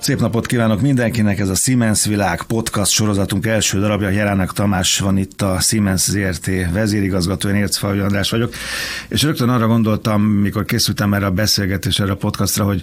Szép napot kívánok mindenkinek, ez a Siemens Világ podcast sorozatunk első darabja. Jelennek Tamás van itt a Siemens ZRT vezérigazgatója, Ércfalvi András vagyok, és rögtön arra gondoltam, mikor készültem erre a beszélgetésre, erre a podcastra, hogy,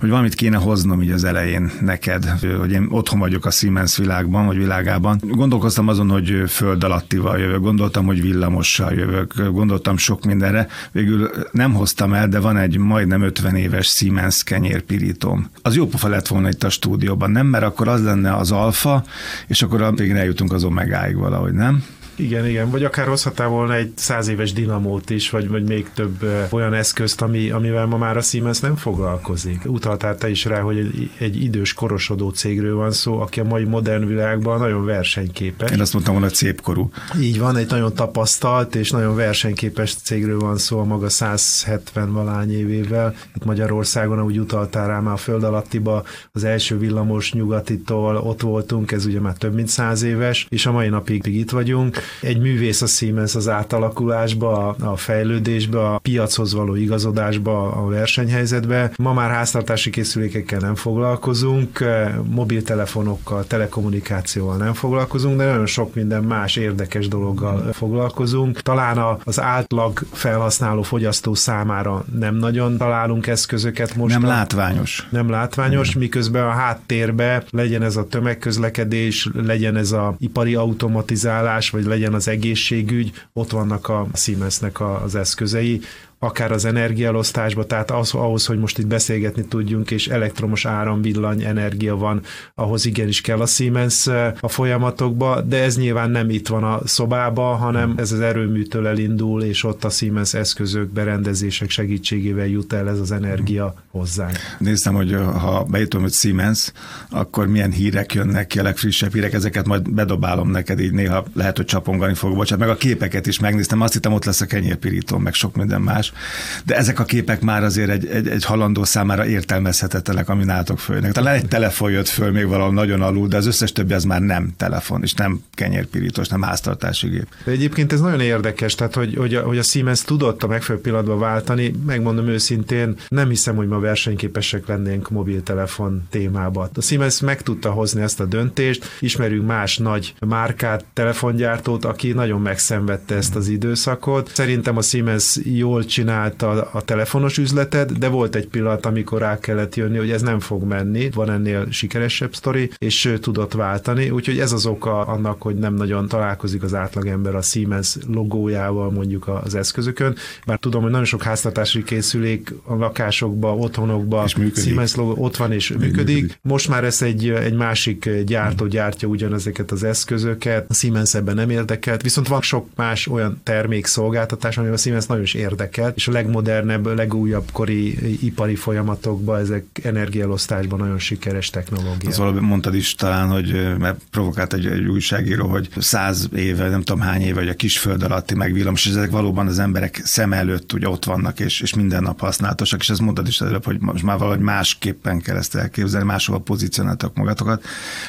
hogy valamit kéne hoznom így az elején neked, hogy én otthon vagyok a Siemens világban, vagy világában. Gondolkoztam azon, hogy föld alattival jövök, gondoltam, hogy villamossal jövök, gondoltam sok mindenre. Végül nem hoztam el, de van egy majdnem 50 éves Siemens kenyérpirítóm. Az jó pofa lett volna itt a stúdióban, nem? Mert akkor az lenne az alfa, és akkor a végén eljutunk az omegáig valahogy, nem? Igen, igen, vagy akár hozhatál volna egy száz éves dinamót is, vagy, vagy még több olyan eszközt, ami, amivel ma már a Siemens nem foglalkozik. Utaltál te is rá, hogy egy, egy idős, korosodó cégről van szó, aki a mai modern világban nagyon versenyképes. Én azt mondtam volna, hogy szépkorú. Így van, egy nagyon tapasztalt és nagyon versenyképes cégről van szó a maga 170 valány évével. Itt Magyarországon, ahogy utaltál rá már a föld alattiba, az első villamos nyugatitól ott voltunk, ez ugye már több mint száz éves, és a mai napig itt vagyunk egy művész a Siemens az átalakulásba, a fejlődésbe, a piachoz való igazodásba, a versenyhelyzetbe. Ma már háztartási készülékekkel nem foglalkozunk, mobiltelefonokkal, telekommunikációval nem foglalkozunk, de nagyon sok minden más érdekes dologgal foglalkozunk. Talán az átlag felhasználó fogyasztó számára nem nagyon találunk eszközöket most. Nem látványos. Nem látványos, nem. miközben a háttérbe legyen ez a tömegközlekedés, legyen ez a ipari automatizálás, vagy legyen az egészségügy, ott vannak a Siemensnek az eszközei, akár az energiaelosztásba, tehát az, ahhoz, hogy most itt beszélgetni tudjunk, és elektromos áram, villany, energia van, ahhoz igenis kell a Siemens a folyamatokba, de ez nyilván nem itt van a szobába, hanem ez az erőműtől elindul, és ott a Siemens eszközök, berendezések segítségével jut el ez az energia hozzánk. Néztem, hogy ha bejutom, hogy Siemens, akkor milyen hírek jönnek ki, a legfrissebb hírek, ezeket majd bedobálom neked, így néha lehet, hogy csapongani fog, bocsánat, meg a képeket is megnéztem, azt hittem, ott lesz a kenyérpirító, meg sok minden más más, de ezek a képek már azért egy, egy, egy halandó számára értelmezhetetlenek, ami nálatok fölnek. Talán egy telefon jött föl még valahol nagyon alul, de az összes többi az már nem telefon, és nem kenyérpirítós, nem háztartási gép. De egyébként ez nagyon érdekes, tehát hogy, hogy, a, hogy a Siemens tudott a megfelelő pillanatban váltani, megmondom őszintén, nem hiszem, hogy ma versenyképesek lennénk mobiltelefon témába. A Siemens meg tudta hozni ezt a döntést, ismerünk más nagy márkát, telefongyártót, aki nagyon megszenvedte ezt az időszakot. Szerintem a Siemens jól csinálta a telefonos üzletet, de volt egy pillanat, amikor rá kellett jönni, hogy ez nem fog menni, van ennél sikeresebb sztori, és tudott váltani, úgyhogy ez az oka annak, hogy nem nagyon találkozik az átlagember a Siemens logójával mondjuk az eszközökön, bár tudom, hogy nagyon sok háztartási készülék a lakásokba, otthonokba, Siemens logó ott van és működik. működik. Most már ez egy, egy másik gyártó gyártja ugyanezeket az eszközöket, a Siemens ebben nem érdekelt, viszont van sok más olyan termék szolgáltatás, amivel a Siemens nagyon is érdekel, ezeket, és a legmodernebb, legújabb kori ipari folyamatokban ezek energiaelosztásban nagyon sikeres technológia. Az valami mondtad is talán, hogy mert provokált egy, egy újságíró, hogy száz éve, nem tudom hány éve, hogy a kisföld alatti megvillamos, és ezek valóban az emberek szem előtt ugye ott vannak, és, és minden nap használatosak, és ezt mondtad is előbb, hogy most már valahogy másképpen kell ezt elképzelni, máshova pozícionáltak magatokat.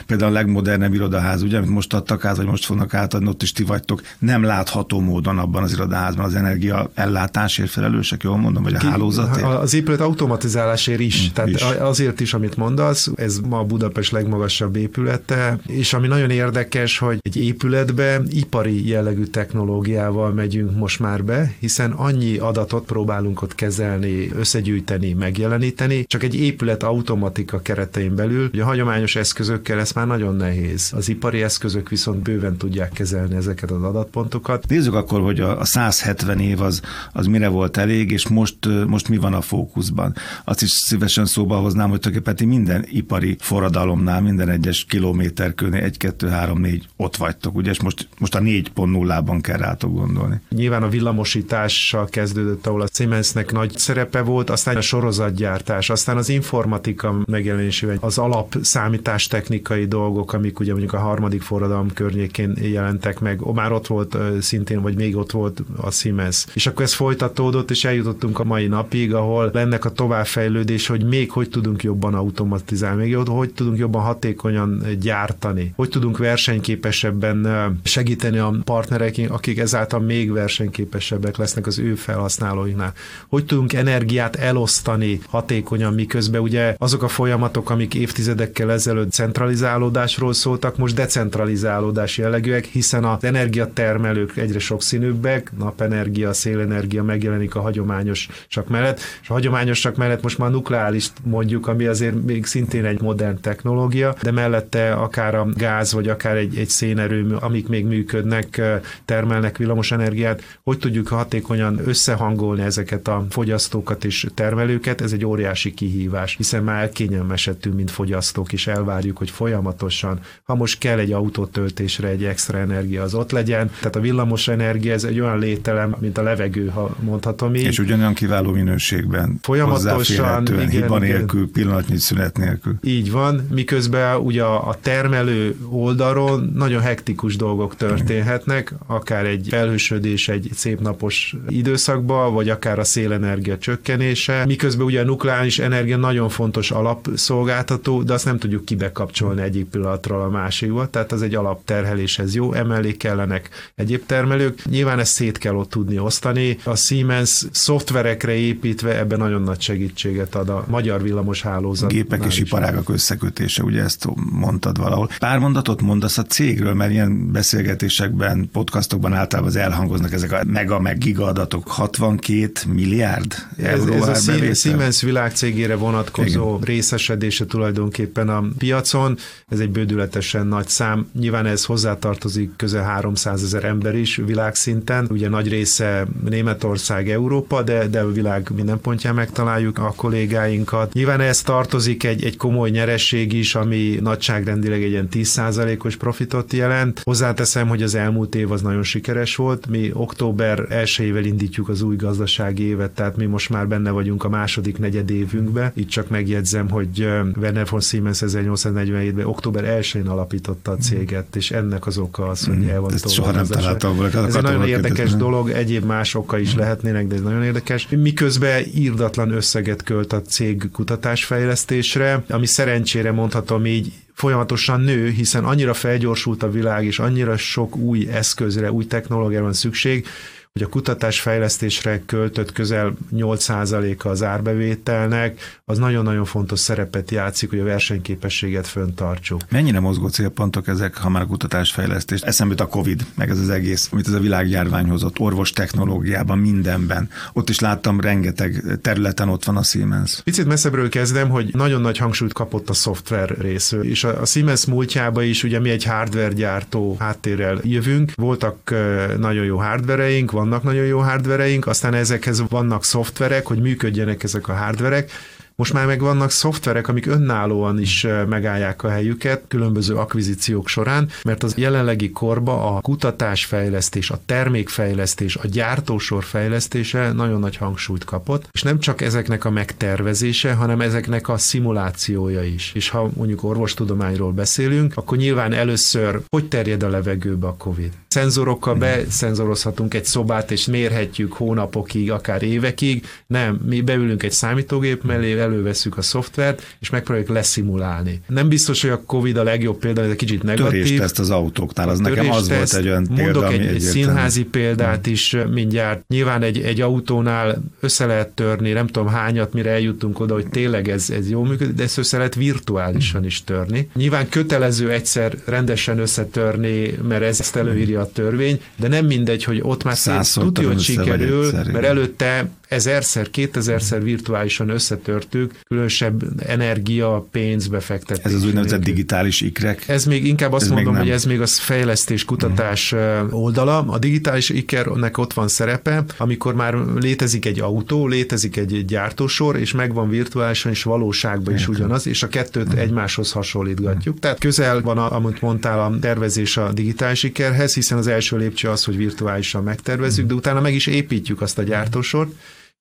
Például a legmodernebb irodaház, ugye, amit most adtak át, vagy most fognak átadni, ott is ti vagytok, nem látható módon abban az irodaházban az energia ellátás automatizálásért felelősek, jól mondom, vagy a hálózatért? Az épület automatizálásért is, mm, tehát is. azért is, amit mondasz, ez ma Budapest legmagasabb épülete, és ami nagyon érdekes, hogy egy épületbe ipari jellegű technológiával megyünk most már be, hiszen annyi adatot próbálunk ott kezelni, összegyűjteni, megjeleníteni, csak egy épület automatika keretein belül, hogy a hagyományos eszközökkel ez már nagyon nehéz. Az ipari eszközök viszont bőven tudják kezelni ezeket az adatpontokat. Nézzük akkor, hogy a 170 év az, az mire mire volt elég, és most, most mi van a fókuszban. Azt is szívesen szóba hoznám, hogy tulajdonképpen minden ipari forradalomnál, minden egyes kilométerkőnél, egy, kettő, három, négy ott vagytok, ugye, és most, most a 4.0-ban kell rátok gondolni. Nyilván a villamosítással kezdődött, ahol a Siemensnek nagy szerepe volt, aztán a sorozatgyártás, aztán az informatika megjelenésével, az alap számítástechnikai dolgok, amik ugye mondjuk a harmadik forradalom környékén jelentek meg, már ott volt szintén, vagy még ott volt a Siemens. És akkor ez folytat folytatódott, és eljutottunk a mai napig, ahol ennek a továbbfejlődés, hogy még hogy tudunk jobban automatizálni, még hogy tudunk jobban hatékonyan gyártani, hogy tudunk versenyképesebben segíteni a partnerek, akik ezáltal még versenyképesebbek lesznek az ő felhasználóinknál. Hogy tudunk energiát elosztani hatékonyan, miközben ugye azok a folyamatok, amik évtizedekkel ezelőtt centralizálódásról szóltak, most decentralizálódás jellegűek, hiszen az energiatermelők egyre sokszínűbbek, napenergia, szélenergia megjelenik a hagyományosak mellett, és a hagyományosak mellett most már nukleális mondjuk, ami azért még szintén egy modern technológia, de mellette akár a gáz, vagy akár egy, egy szénerőmű, amik még működnek, termelnek villamos energiát, hogy tudjuk hatékonyan összehangolni ezeket a fogyasztókat és termelőket, ez egy óriási kihívás, hiszen már elkényelmesedtünk, mint fogyasztók, és elvárjuk, hogy folyamatosan, ha most kell egy autótöltésre egy extra energia, az ott legyen. Tehát a villamos energia ez egy olyan lételem, mint a levegő, ha mondhatom így. És ugyanolyan kiváló minőségben. Folyamatosan, igen, hiba nélkül, pillanatnyi szünet nélkül. Így van, miközben ugye a termelő oldalról nagyon hektikus dolgok történhetnek, akár egy felhősödés egy szép napos időszakban, vagy akár a szélenergia csökkenése, miközben ugye a nukleáris energia nagyon fontos alapszolgáltató, de azt nem tudjuk kibekapcsolni egyik pillanatról a másikba, tehát az egy alapterheléshez jó, emellé kellenek egyéb termelők. Nyilván ezt szét kell ott tudni osztani. A Siemens szoftverekre építve ebben nagyon nagy segítséget ad a magyar villamos hálózat. Gépek és iparágak összekötése, ugye ezt mondtad valahol. Pár mondatot mondasz a cégről, mert ilyen beszélgetésekben, podcastokban általában az elhangoznak ezek a mega meg giga adatok. 62 milliárd euró ez, ez a Siemens világcégére vonatkozó Igen. részesedése tulajdonképpen a piacon. Ez egy bődületesen nagy szám. Nyilván ez hozzátartozik közel 300 ezer ember is világszinten. Ugye nagy része Németország, Európa, de, de a világ minden pontján megtaláljuk a kollégáinkat. Nyilván ez tartozik egy, egy komoly nyeresség is, ami nagyságrendileg egy ilyen 10%-os profitot jelent. Hozzáteszem, hogy az elmúlt év az nagyon sikeres volt. Mi október 1 indítjuk az új gazdasági évet, tehát mi most már benne vagyunk a második negyedévünkbe. Itt csak megjegyzem, hogy Werner von Siemens 1847-ben október 1-én alapította a céget, és ennek az oka az, hogy el van Ezt soha nem találtam volna. Ez egy nagyon érdekes dolog, egyéb más oka is lehetnének, de ez nagyon érdekes. Miközben írdatlan összeget költ a cég kutatásfejlesztésre, ami szerencsére mondhatom így, folyamatosan nő, hiszen annyira felgyorsult a világ, és annyira sok új eszközre, új technológiára van szükség, hogy a kutatásfejlesztésre költött közel 8%-a az árbevételnek, az nagyon-nagyon fontos szerepet játszik, hogy a versenyképességet föntartsuk. Mennyire mozgó célpontok ezek, ha már a kutatásfejlesztés? Eszembe a Covid, meg ez az egész, amit ez a világjárvány hozott, orvos technológiában, mindenben. Ott is láttam, rengeteg területen ott van a Siemens. Picit messzebbről kezdem, hogy nagyon nagy hangsúlyt kapott a szoftver rész. És a Siemens múltjában is, ugye mi egy hardware gyártó háttérrel jövünk, voltak nagyon jó hardvereink, van vannak nagyon jó hardvereink, aztán ezekhez vannak szoftverek, hogy működjenek ezek a hardverek, most már meg vannak szoftverek, amik önállóan is megállják a helyüket különböző akvizíciók során, mert az jelenlegi korba a kutatásfejlesztés, a termékfejlesztés, a gyártósor fejlesztése nagyon nagy hangsúlyt kapott, és nem csak ezeknek a megtervezése, hanem ezeknek a szimulációja is. És ha mondjuk orvostudományról beszélünk, akkor nyilván először hogy terjed a levegőbe a COVID? Szenzorokkal beszenzorozhatunk egy szobát, és mérhetjük hónapokig, akár évekig. Nem, mi beülünk egy számítógép mellé, előveszük a szoftvert, és megpróbáljuk leszimulálni. Nem biztos, hogy a Covid a legjobb példa, ez egy kicsit negatív. ezt az autóknál, az nekem az volt egy olyan példa, Mondok egy, egy színházi példát is mindjárt. Nyilván egy, egy autónál össze lehet törni, nem tudom hányat, mire eljutunk oda, hogy tényleg ez, ez jó működik, de ezt össze lehet virtuálisan is törni. Nyilván kötelező egyszer rendesen összetörni, mert ez ezt előírja a törvény, de nem mindegy, hogy ott már tudja, hogy sikerül, mert előtte ezerszer, kétezerszer virtuálisan összetörtük, különösebb energia, pénz befektetés. Ez az úgynevezett digitális ikrek? Ez még inkább azt ez mondom, hogy ez még az fejlesztés, kutatás uh-huh. oldala. A digitális ikernek ott van szerepe, amikor már létezik egy autó, létezik egy gyártósor, és megvan virtuálisan és valóságban is ugyanaz, és a kettőt uh-huh. egymáshoz hasonlítgatjuk. Uh-huh. Tehát közel van, a, amit mondtál, a tervezés a digitális ikerhez, hiszen az első lépcső az, hogy virtuálisan megtervezzük, de utána meg is építjük azt a gyártósort,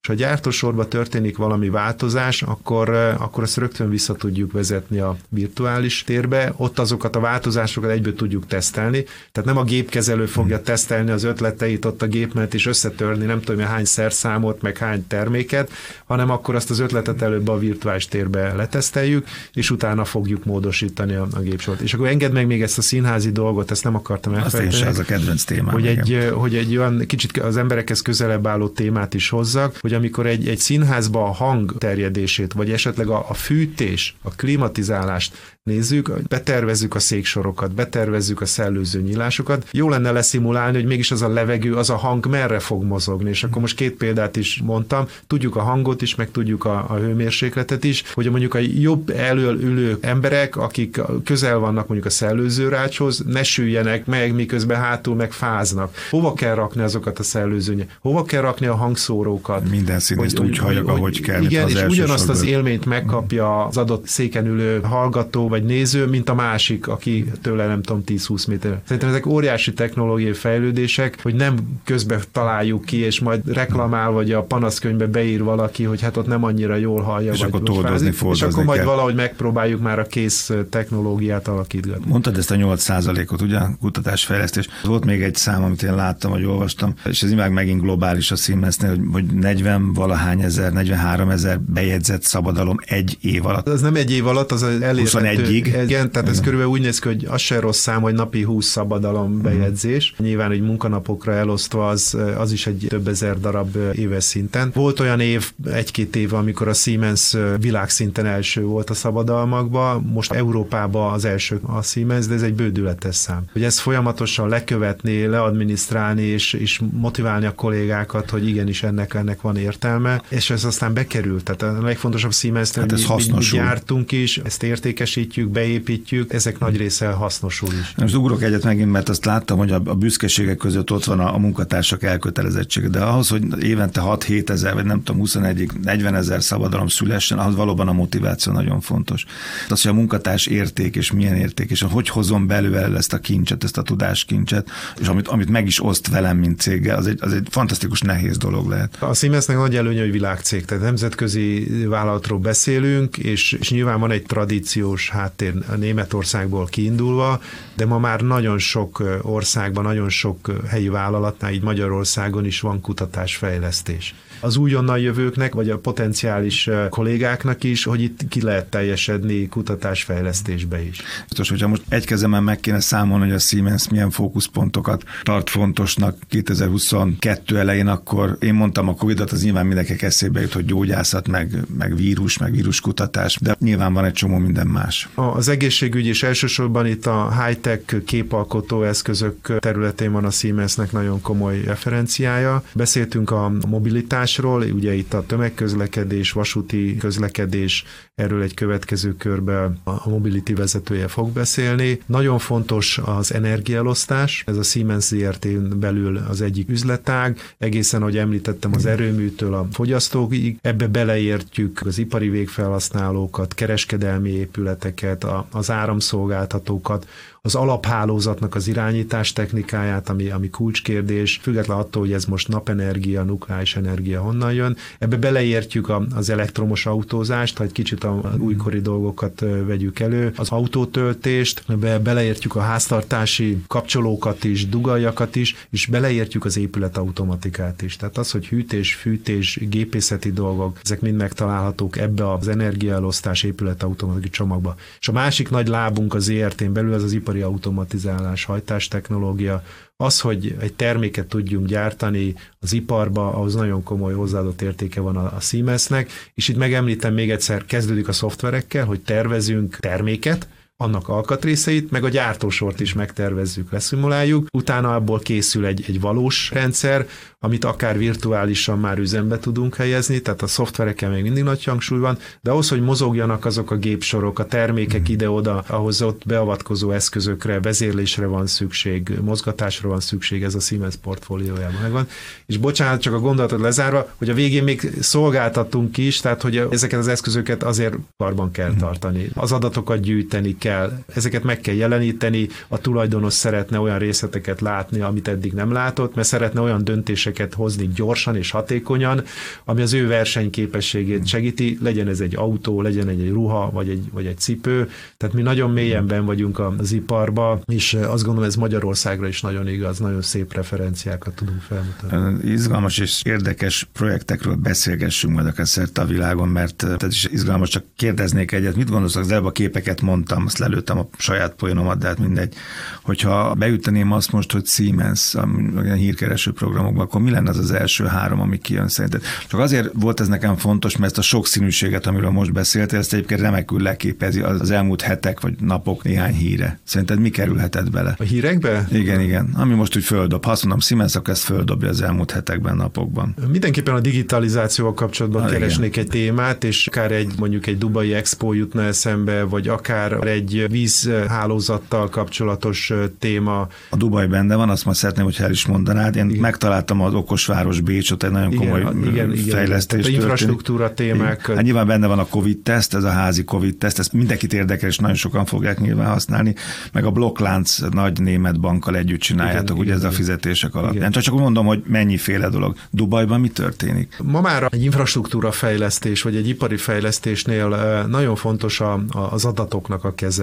és ha gyártósorban történik valami változás, akkor, akkor ezt rögtön vissza tudjuk vezetni a virtuális térbe, ott azokat a változásokat egyből tudjuk tesztelni, tehát nem a gépkezelő fogja tesztelni az ötleteit ott a gép mellett és összetörni nem tudom hány szerszámot, meg hány terméket, hanem akkor azt az ötletet előbb a virtuális térbe leteszteljük, és utána fogjuk módosítani a, a gépsort. És akkor engedd meg még ezt a színházi dolgot, ezt nem akartam elfelejteni. Azt a kedvenc témám. Hogy egy, hogy egy olyan kicsit az emberekhez közelebb álló témát is hozzak, hogy amikor egy, egy színházba a hang terjedését, vagy esetleg a, a fűtés, a klimatizálást nézzük, betervezzük a széksorokat, betervezzük a szellőző nyílásokat. Jó lenne leszimulálni, hogy mégis az a levegő, az a hang merre fog mozogni. És akkor most két példát is mondtam, tudjuk a hangot is, meg tudjuk a, a hőmérsékletet is, hogy mondjuk a jobb elől ülő emberek, akik közel vannak mondjuk a szellőzőrácshoz, ne süljenek meg, miközben hátul meg fáznak. Hova kell rakni azokat a szellőzőnyek? Hova kell rakni a hangszórókat? Minden színészt úgy halljak, ahogy kell. Igen, és ugyanazt az élményt megkapja az adott széken ülő hallgató vagy néző, mint a másik, aki tőle nem tudom 10-20 méter. Szerintem ezek óriási technológiai fejlődések, hogy nem közben találjuk ki, és majd reklamál, vagy a panaszkönyvbe beír valaki, hogy hát ott nem annyira jól hallja. És vagy akkor toldozni, És akkor majd kell. valahogy megpróbáljuk már a kész technológiát alakítani. Mondtad ezt a 8%-ot, ugye, kutatásfejlesztés. Volt még egy szám, amit én láttam, vagy olvastam, és ez imád megint globális a Siemensnél, hogy, hogy 40 valahány ezer, 43 ezer bejegyzett szabadalom egy év alatt. Ez nem egy év alatt, az elérhető. 21 21-ig. Igen, tehát ez körülbelül úgy néz ki, hogy az se rossz szám, hogy napi 20 szabadalom mhm. bejegyzés. Mm. Nyilván, hogy munkanapokra elosztva az, az is egy több ezer darab éves szinten. Volt olyan év, egy-két év, amikor a Siemens világszinten első volt a szabadalmakban, most Európában az első a Siemens, de ez egy bődületes szám. Hogy ezt folyamatosan lekövetni, leadminisztrálni és, és motiválni a kollégákat, hogy igenis ennek, ennek van értelme, és ez aztán bekerült. Tehát a legfontosabb Siemens, hát ez mi, mi, mi jártunk is, ezt értékesítjük, építjük, beépítjük, ezek nagy része hasznosul is. Most ugrok egyet megint, mert azt láttam, hogy a, a büszkeségek között ott van a, a munkatársak elkötelezettsége, de ahhoz, hogy évente 6-7 ezer, vagy nem tudom, 21 40 ezer szabadalom szülessen, ahhoz valóban a motiváció nagyon fontos. Az, hogy a munkatárs érték, és milyen érték, és hogy hozom belőle ezt a kincset, ezt a tudáskincset, és amit, amit meg is oszt velem, mint céggel, az egy, az egy fantasztikus nehéz dolog lehet. A Siemensnek nagy előnye, hogy világcég, tehát nemzetközi vállalatról beszélünk, és, és nyilván van egy tradíciós háttér Németországból kiindulva, de ma már nagyon sok országban, nagyon sok helyi vállalatnál, így Magyarországon is van kutatásfejlesztés az újonnan jövőknek, vagy a potenciális kollégáknak is, hogy itt ki lehet teljesedni kutatásfejlesztésbe is. Biztos, hogyha most egy kezemen meg kéne számolni, hogy a Siemens milyen fókuszpontokat tart fontosnak 2022 elején, akkor én mondtam a Covid-ot, az nyilván mindenki eszébe jut, hogy gyógyászat, meg, meg vírus, meg víruskutatás, de nyilván van egy csomó minden más. Az egészségügy és elsősorban itt a high-tech képalkotó eszközök területén van a Siemensnek nagyon komoly referenciája. Beszéltünk a mobilitás mobilitásról, ugye itt a tömegközlekedés, vasúti közlekedés, erről egy következő körben a Mobility vezetője fog beszélni. Nagyon fontos az energiaelosztás, ez a Siemens ZRT-n belül az egyik üzletág, egészen, ahogy említettem, az erőműtől a fogyasztókig, ebbe beleértjük az ipari végfelhasználókat, kereskedelmi épületeket, az áramszolgáltatókat, az alaphálózatnak az irányítás technikáját, ami, ami kulcskérdés, független attól, hogy ez most napenergia, nukleáris energia honnan jön. Ebbe beleértjük a, az elektromos autózást, ha egy kicsit a újkori dolgokat vegyük elő, az autótöltést, be, beleértjük a háztartási kapcsolókat is, dugaljakat is, és beleértjük az épület automatikát is. Tehát az, hogy hűtés, fűtés, gépészeti dolgok, ezek mind megtalálhatók ebbe az energiaelosztás épület csomagba. És a másik nagy lábunk az ERT-n belül, az az ipari ipari automatizálás, hajtástechnológia, az, hogy egy terméket tudjunk gyártani az iparba, ahhoz nagyon komoly hozzáadott értéke van a, a Siemensnek, és itt megemlítem még egyszer, kezdődik a szoftverekkel, hogy tervezünk terméket, annak alkatrészeit, meg a gyártósort is megtervezzük, leszimuláljuk, utána abból készül egy, egy valós rendszer, amit akár virtuálisan már üzembe tudunk helyezni, tehát a szoftvereken még mindig nagy hangsúly van, de ahhoz, hogy mozogjanak azok a gépsorok, a termékek mhm. ide-oda, ahhoz ott beavatkozó eszközökre, vezérlésre van szükség, mozgatásra van szükség, ez a Siemens portfóliójában megvan. És bocsánat, csak a gondolatot lezárva, hogy a végén még szolgáltatunk is, tehát hogy ezeket az eszközöket azért karban kell mhm. tartani. Az adatokat gyűjteni kell, ezeket meg kell jeleníteni, a tulajdonos szeretne olyan részleteket látni, amit eddig nem látott, mert szeretne olyan döntéseket hozni gyorsan és hatékonyan, ami az ő versenyképességét segíti, legyen ez egy autó, legyen egy, ruha, vagy egy, vagy egy cipő. Tehát mi nagyon mélyen ben vagyunk az iparba, és azt gondolom ez Magyarországra is nagyon igaz, nagyon szép referenciákat tudunk felmutatni. Izgalmas és érdekes projektekről beszélgessünk majd akár szerte a világon, mert ez is izgalmas, csak kérdeznék egyet, mit gondolsz, az előbb a képeket mondtam, azt lelőttem a saját poénomat, de hát mindegy. Hogyha beüteném azt most, hogy Siemens, a hírkereső programokban, akkor mi lenne az az első három, ami kijön szerinted? Csak azért volt ez nekem fontos, mert ezt a sokszínűséget, amiről most beszéltél, ezt egyébként remekül leképezi az elmúlt hetek vagy napok néhány híre. Szerinted mi kerülhetett bele? A hírekbe? Igen, igen. Ami most úgy földob. Ha azt mondom, Siemens, akkor ezt földobja az elmúlt hetekben, napokban. Mindenképpen a digitalizációval kapcsolatban ha, keresnék igen. egy témát, és akár egy mondjuk egy Dubai Expo jutna eszembe, vagy akár egy vízhálózattal kapcsolatos téma. A Dubai benne van, azt majd szeretném, hogy el is mondanád. Én igen. megtaláltam az Okosváros Bécsot, egy nagyon komoly igen, igen, fejlesztés. Igen. infrastruktúra témák. Hát nyilván benne van a Covid-teszt, ez a házi Covid-teszt, ezt mindenkit érdekel, és nagyon sokan fogják nyilván használni, meg a blokklánc nagy német bankkal együtt csináljátok, igen, ugye igen, ez a fizetések alatt. Igen. Nem csak mondom, hogy mennyiféle dolog. Dubajban mi történik? Ma már egy infrastruktúra fejlesztés, vagy egy ipari fejlesztésnél nagyon fontos a, a, az adatoknak a kezelése.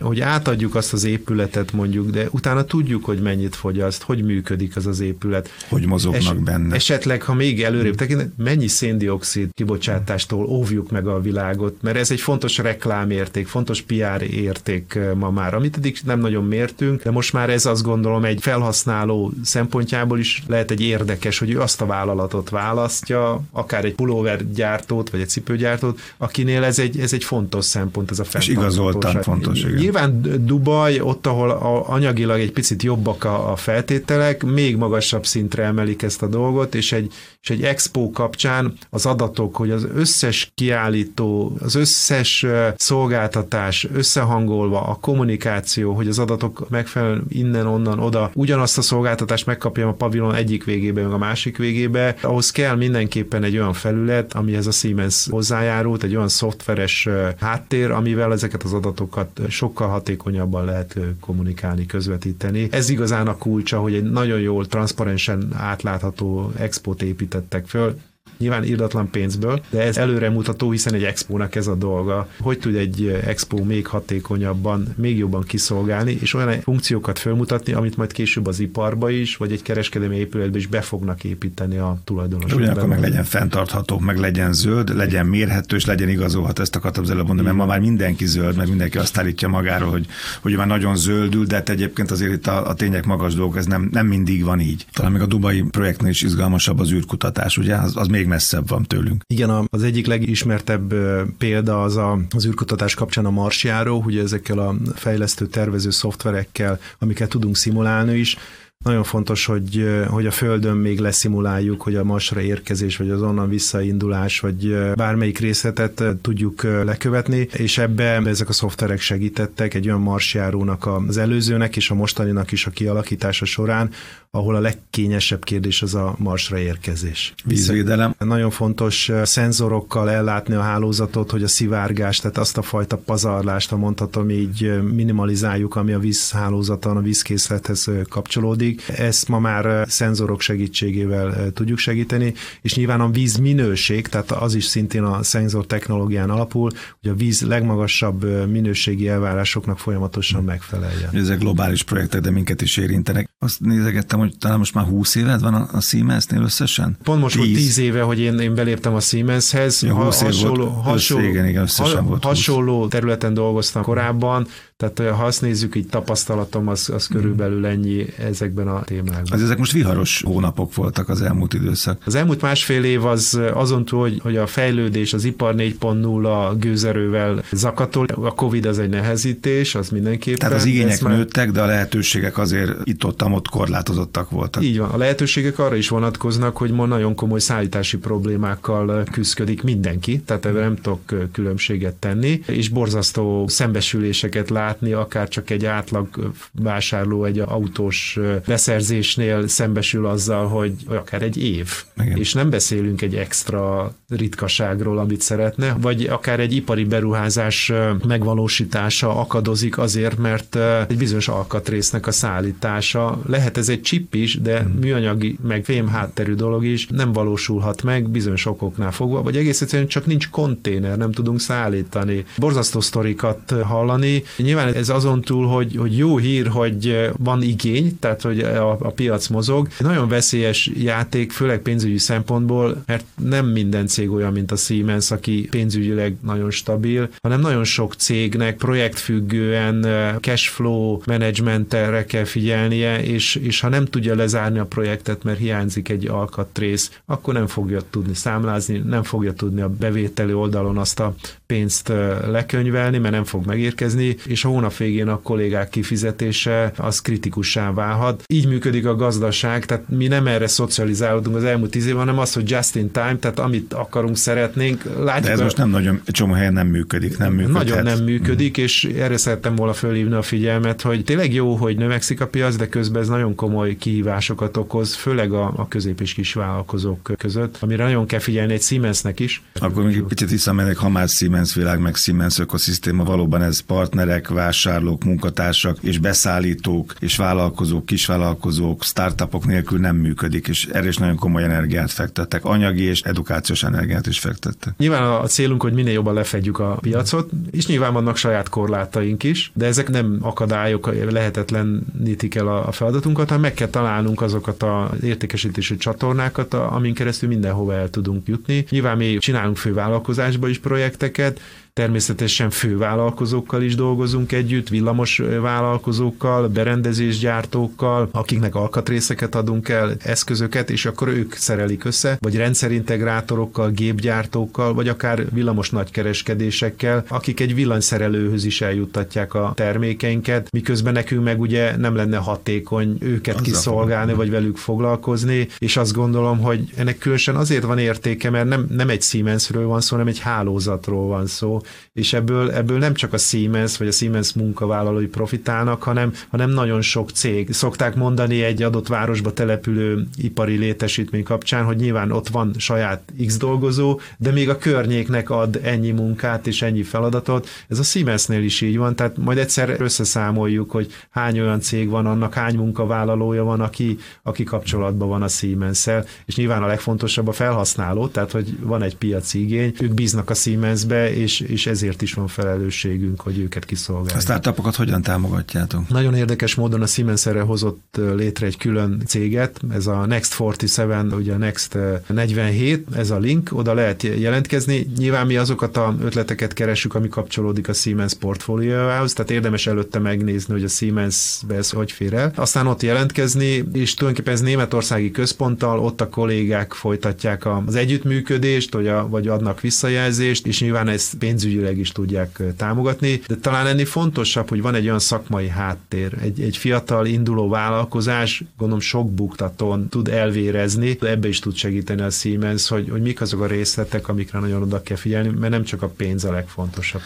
Hogy átadjuk azt az épületet mondjuk, de utána tudjuk, hogy mennyit fogyaszt, hogy működik az az épület. Hogy mozognak es, benne. Esetleg, ha még előrébb tekint, mennyi széndiokszid kibocsátástól óvjuk meg a világot, mert ez egy fontos reklámérték, fontos PR érték ma már, amit eddig nem nagyon mértünk, de most már ez azt gondolom egy felhasználó szempontjából is lehet egy érdekes, hogy ő azt a vállalatot választja, akár egy pulóver gyártót, vagy egy cipőgyártót, akinél ez egy, ez egy fontos szempont, ez a És igazoltan fontos, igen. Nyilván Dubaj, ott, ahol a, anyagilag egy picit jobbak a, a feltételek, még magasabb szintre emelik ezt a dolgot, és egy, és egy expo kapcsán az adatok, hogy az összes kiállító, az összes szolgáltatás összehangolva, a kommunikáció, hogy az adatok megfelelően innen, onnan, oda, ugyanazt a szolgáltatást megkapjam a pavilon egyik végébe, meg a másik végébe, ahhoz kell mindenképpen egy olyan felület, amihez a Siemens hozzájárult, egy olyan szoftveres háttér, amivel ezeket az adatokat sokkal hatékonyabban lehet kommunikálni, közvetíteni. Ez igazán a kulcsa, hogy egy nagyon jól, transzparensen átlátható expót építettek föl, nyilván írdatlan pénzből, de ez előremutató, hiszen egy expónak ez a dolga. Hogy tud egy expo még hatékonyabban, még jobban kiszolgálni, és olyan funkciókat felmutatni, amit majd később az iparba is, vagy egy kereskedelmi épületbe is be fognak építeni a tulajdonosok. Ugyanakkor meg legyen fenntartható, meg legyen zöld, legyen mérhető, és legyen igazolható, ezt akartam az előbb mondani, mert ma már mindenki zöld, mert mindenki azt állítja magáról, hogy, hogy már nagyon zöldül, de hát egyébként azért itt a, a tények magas dolgok, ez nem, nem mindig van így. Talán még a dubai projektnél is izgalmasabb az űrkutatás, ugye? Az, az még messzebb van tőlünk. Igen, az egyik legismertebb példa az a, az űrkutatás kapcsán a marsjáró, ugye ezekkel a fejlesztő tervező szoftverekkel, amiket tudunk szimulálni is, nagyon fontos, hogy, hogy a Földön még leszimuláljuk, hogy a Marsra érkezés, vagy az onnan visszaindulás, vagy bármelyik részletet tudjuk lekövetni, és ebbe ezek a szoftverek segítettek egy olyan marsjárónak az előzőnek és a mostaninak is a kialakítása során, ahol a legkényesebb kérdés az a Marsra érkezés. Vízvédelem. Nagyon fontos szenzorokkal ellátni a hálózatot, hogy a szivárgást, tehát azt a fajta pazarlást, ha mondhatom így, minimalizáljuk, ami a vízhálózaton, a vízkészlethez kapcsolódik. Ezt ma már szenzorok segítségével tudjuk segíteni, és nyilván a víz minőség, tehát az is szintén a szenzor technológián alapul, hogy a víz legmagasabb minőségi elvárásoknak folyamatosan megfeleljen. Ezek globális projektek, de minket is érintenek. Azt nézegettem, hogy talán most már 20 éved van a, a Siemensnél összesen? Pont most 10. 10 éve, hogy én, én beléptem a Siemenshez. Ja, 20 ha, hasonló, volt, hasonló, igen, igen, összesen ha, volt 20. hasonló területen dolgoztam korábban, tehát ha azt nézzük, így tapasztalatom, az, az körülbelül ennyi ezekben a témákban. Az ezek most viharos hónapok voltak az elmúlt időszak. Az elmúlt másfél év az azon túl, hogy, hogy a fejlődés, az ipar 4.0 a gőzerővel zakatol, a Covid az egy nehezítés, az mindenképpen. Tehát az igények már... nőttek, de a lehetőségek azért itt-ott ott korlátozottak voltak. Így van. A lehetőségek arra is vonatkoznak, hogy ma nagyon komoly szállítási problémákkal küzdik mindenki, tehát ebben nem tudok különbséget tenni, és borzasztó szembesüléseket lát látni, akár csak egy átlag vásárló egy autós beszerzésnél szembesül azzal, hogy akár egy év. Igen. És nem beszélünk egy extra ritkaságról, amit szeretne, vagy akár egy ipari beruházás megvalósítása akadozik azért, mert egy bizonyos alkatrésznek a szállítása, lehet ez egy chip is, de hmm. műanyagi, meg fém hátterű dolog is nem valósulhat meg bizonyos okoknál fogva, vagy egész egyszerűen csak nincs konténer, nem tudunk szállítani. Borzasztó sztorikat hallani. Nyilván ez azon túl, hogy, hogy jó hír, hogy van igény, tehát hogy a, a piac mozog. Nagyon veszélyes játék, főleg pénzügyi szempontból, mert nem minden cég olyan, mint a Siemens, aki pénzügyileg nagyon stabil, hanem nagyon sok cégnek projektfüggően cashflow managementre kell figyelnie, és, és ha nem tudja lezárni a projektet, mert hiányzik egy alkatrész, akkor nem fogja tudni számlázni, nem fogja tudni a bevételi oldalon azt a pénzt lekönyvelni, mert nem fog megérkezni, és a hónap végén a kollégák kifizetése az kritikussá válhat. Így működik a gazdaság, tehát mi nem erre szocializálódunk az elmúlt tíz évben, hanem az, hogy just in time, tehát amit akarunk, szeretnénk. Látjuk De ez a... most nem nagyon, csomó helyen nem működik, nem működik. Nagyon nem működik, mm. és erre szerettem volna fölhívni a figyelmet, hogy tényleg jó, hogy növekszik a piac, de közben ez nagyon komoly kihívásokat okoz, főleg a, a közép és kis vállalkozók között, amire nagyon kell figyelni egy Siemensnek is. Akkor még egy picit visszamegyek, ha már Siemens világ, meg Siemens ökoszisztéma, valóban ez partnerek, vásárlók, munkatársak és beszállítók és vállalkozók, kisvállalkozók, startupok nélkül nem működik, és erre is nagyon komoly energiát fektettek, anyagi és edukációs energiát is fektettek. Nyilván a célunk, hogy minél jobban lefedjük a piacot, és nyilván vannak saját korlátaink is, de ezek nem akadályok, lehetetlenítik el a feladatunkat, hanem meg kell találnunk azokat az értékesítési csatornákat, amin keresztül mindenhova el tudunk jutni. Nyilván mi csinálunk fővállalkozásba is projekteket, Természetesen fővállalkozókkal is dolgozunk együtt, villamos vállalkozókkal, berendezésgyártókkal, akiknek alkatrészeket adunk el, eszközöket, és akkor ők szerelik össze, vagy rendszerintegrátorokkal, gépgyártókkal, vagy akár villamos nagykereskedésekkel, akik egy villanyszerelőhöz is eljuttatják a termékeinket, miközben nekünk meg ugye nem lenne hatékony őket Azzal kiszolgálni, vagy velük foglalkozni, és azt gondolom, hogy ennek különösen azért van értéke, mert nem, nem egy Siemensről van szó, hanem egy hálózatról van szó, és ebből, ebből nem csak a Siemens vagy a Siemens munkavállalói profitálnak, hanem, hanem nagyon sok cég. Szokták mondani egy adott városba települő ipari létesítmény kapcsán, hogy nyilván ott van saját X dolgozó, de még a környéknek ad ennyi munkát és ennyi feladatot. Ez a Siemensnél is így van, tehát majd egyszer összeszámoljuk, hogy hány olyan cég van, annak hány munkavállalója van, aki, aki kapcsolatban van a siemens és nyilván a legfontosabb a felhasználó, tehát hogy van egy piaci igény, ők bíznak a Siemensbe, és, és ezért is van felelősségünk, hogy őket kiszolgáljuk. A startupokat hogyan támogatjátok? Nagyon érdekes módon a Siemens erre hozott létre egy külön céget, ez a Next 47, ugye a Next 47, ez a link, oda lehet jelentkezni. Nyilván mi azokat a ötleteket keresünk, ami kapcsolódik a Siemens portfóliójához, tehát érdemes előtte megnézni, hogy a Siemensbe ez hogy fér el. Aztán ott jelentkezni, és tulajdonképpen ez németországi központtal, ott a kollégák folytatják az együttműködést, vagy, a, vagy adnak visszajelzést, és nyilván ez pénzügyileg is tudják támogatni, de talán ennél fontosabb, hogy van egy olyan szakmai háttér, egy, egy fiatal induló vállalkozás, gondolom sok buktatón tud elvérezni, de ebbe is tud segíteni a Siemens, hogy, hogy mik azok a részletek, amikre nagyon oda kell figyelni, mert nem csak a pénz a legfontosabb.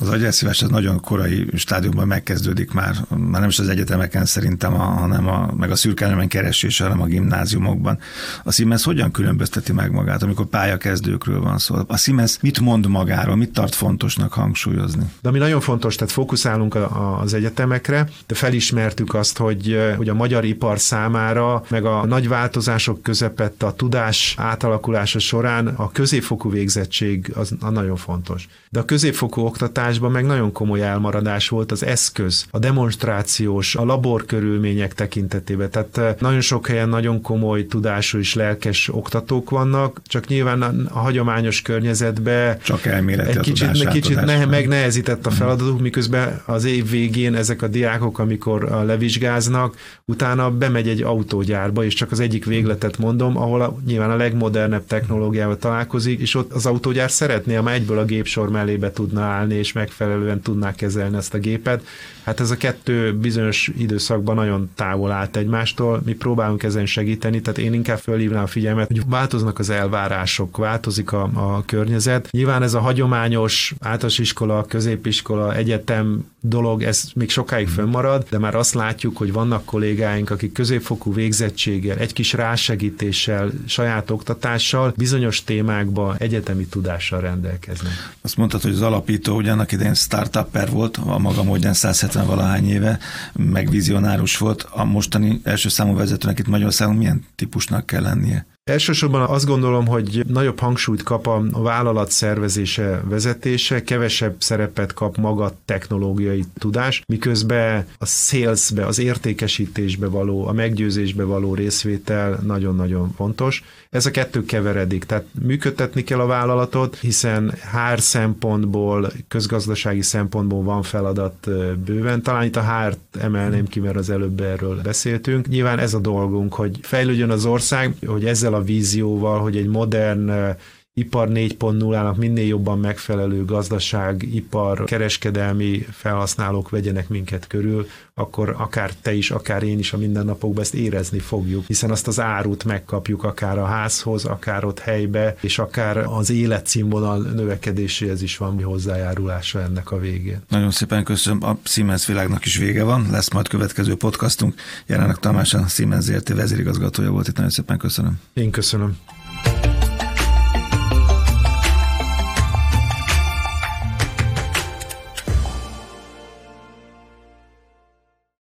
Az agyelszívás az nagyon korai stádiumban megkezdődik már, már nem is az egyetemeken szerintem, hanem a, meg a szürkelőmen keresése, hanem a gimnáziumokban. A Siemens hogyan különbözteti meg magát, amikor pályakezdőkről van szó? A Siemens mit mond magáról, mit tart fontosnak hangsúlyozni? De ami nagyon fontos, tehát fókuszálunk az egyetemekre, de felismertük azt, hogy, hogy a magyar ipar számára, meg a nagy változások közepette a tudás átalakulása során a középfokú végzettség az, az nagyon fontos. De a középfokú oktatásban meg nagyon komoly elmaradás volt az eszköz, a demonstrációs, a labor körülmények tekintetében. Tehát nagyon sok helyen nagyon komoly tudású és lelkes oktatók vannak, csak nyilván a, a hagyományos környezetben csak elméleti egy kicsit, tudás, kicsit ne, megnehezített a feladatuk, miközben az év végén ezek a diákok, amikor levizsgáznak, utána bemegy egy autógyárba, és csak az egyik végletet mondom, ahol a, nyilván a legmodernebb technológiával találkozik, és ott az autógyár szeretné, ha egyből a gépsor mellébe tudna állni, és megfelelően tudná kezelni ezt a gépet. Hát ez a kettő bizonyos időszakban nagyon távol állt egymástól, mi próbálunk ezen segíteni, tehát én inkább fölhívnám a figyelmet, hogy változnak az elvárások, változik a, a környezet. Nyilván ez a hagyományos általános, általános iskola, középiskola, egyetem dolog, ez még sokáig fönnmarad, de már azt látjuk, hogy vannak kollégáink, akik középfokú végzettséggel, egy kis rásegítéssel, saját oktatással, bizonyos témákba egyetemi tudással rendelkeznek. Azt mondtad, hogy az alapító ugyanak idején startupper volt, a maga módján 170 valahány éve, meg vizionárus volt. A mostani első számú vezetőnek itt Magyarországon milyen típusnak kell lennie? Elsősorban azt gondolom, hogy nagyobb hangsúlyt kap a vállalat szervezése, vezetése, kevesebb szerepet kap maga technológiai tudás, miközben a salesbe, az értékesítésbe való, a meggyőzésbe való részvétel nagyon-nagyon fontos. Ez a kettő keveredik, tehát működtetni kell a vállalatot, hiszen hár szempontból, közgazdasági szempontból van feladat bőven. Talán itt a hárt emelném ki, mert az előbb erről beszéltünk. Nyilván ez a dolgunk, hogy fejlődjön az ország, hogy ezzel a vízióval, hogy egy modern ipar 4.0-nak minél jobban megfelelő gazdaság, ipar, kereskedelmi felhasználók vegyenek minket körül, akkor akár te is, akár én is a mindennapokban ezt érezni fogjuk, hiszen azt az árut megkapjuk akár a házhoz, akár ott helybe, és akár az életszínvonal növekedéséhez is van hozzájárulása ennek a végén. Nagyon szépen köszönöm, a Siemens világnak is vége van, lesz majd következő podcastunk. Jelenleg Tamás a Siemens ZRT vezérigazgatója volt itt, nagyon szépen köszönöm. Én köszönöm.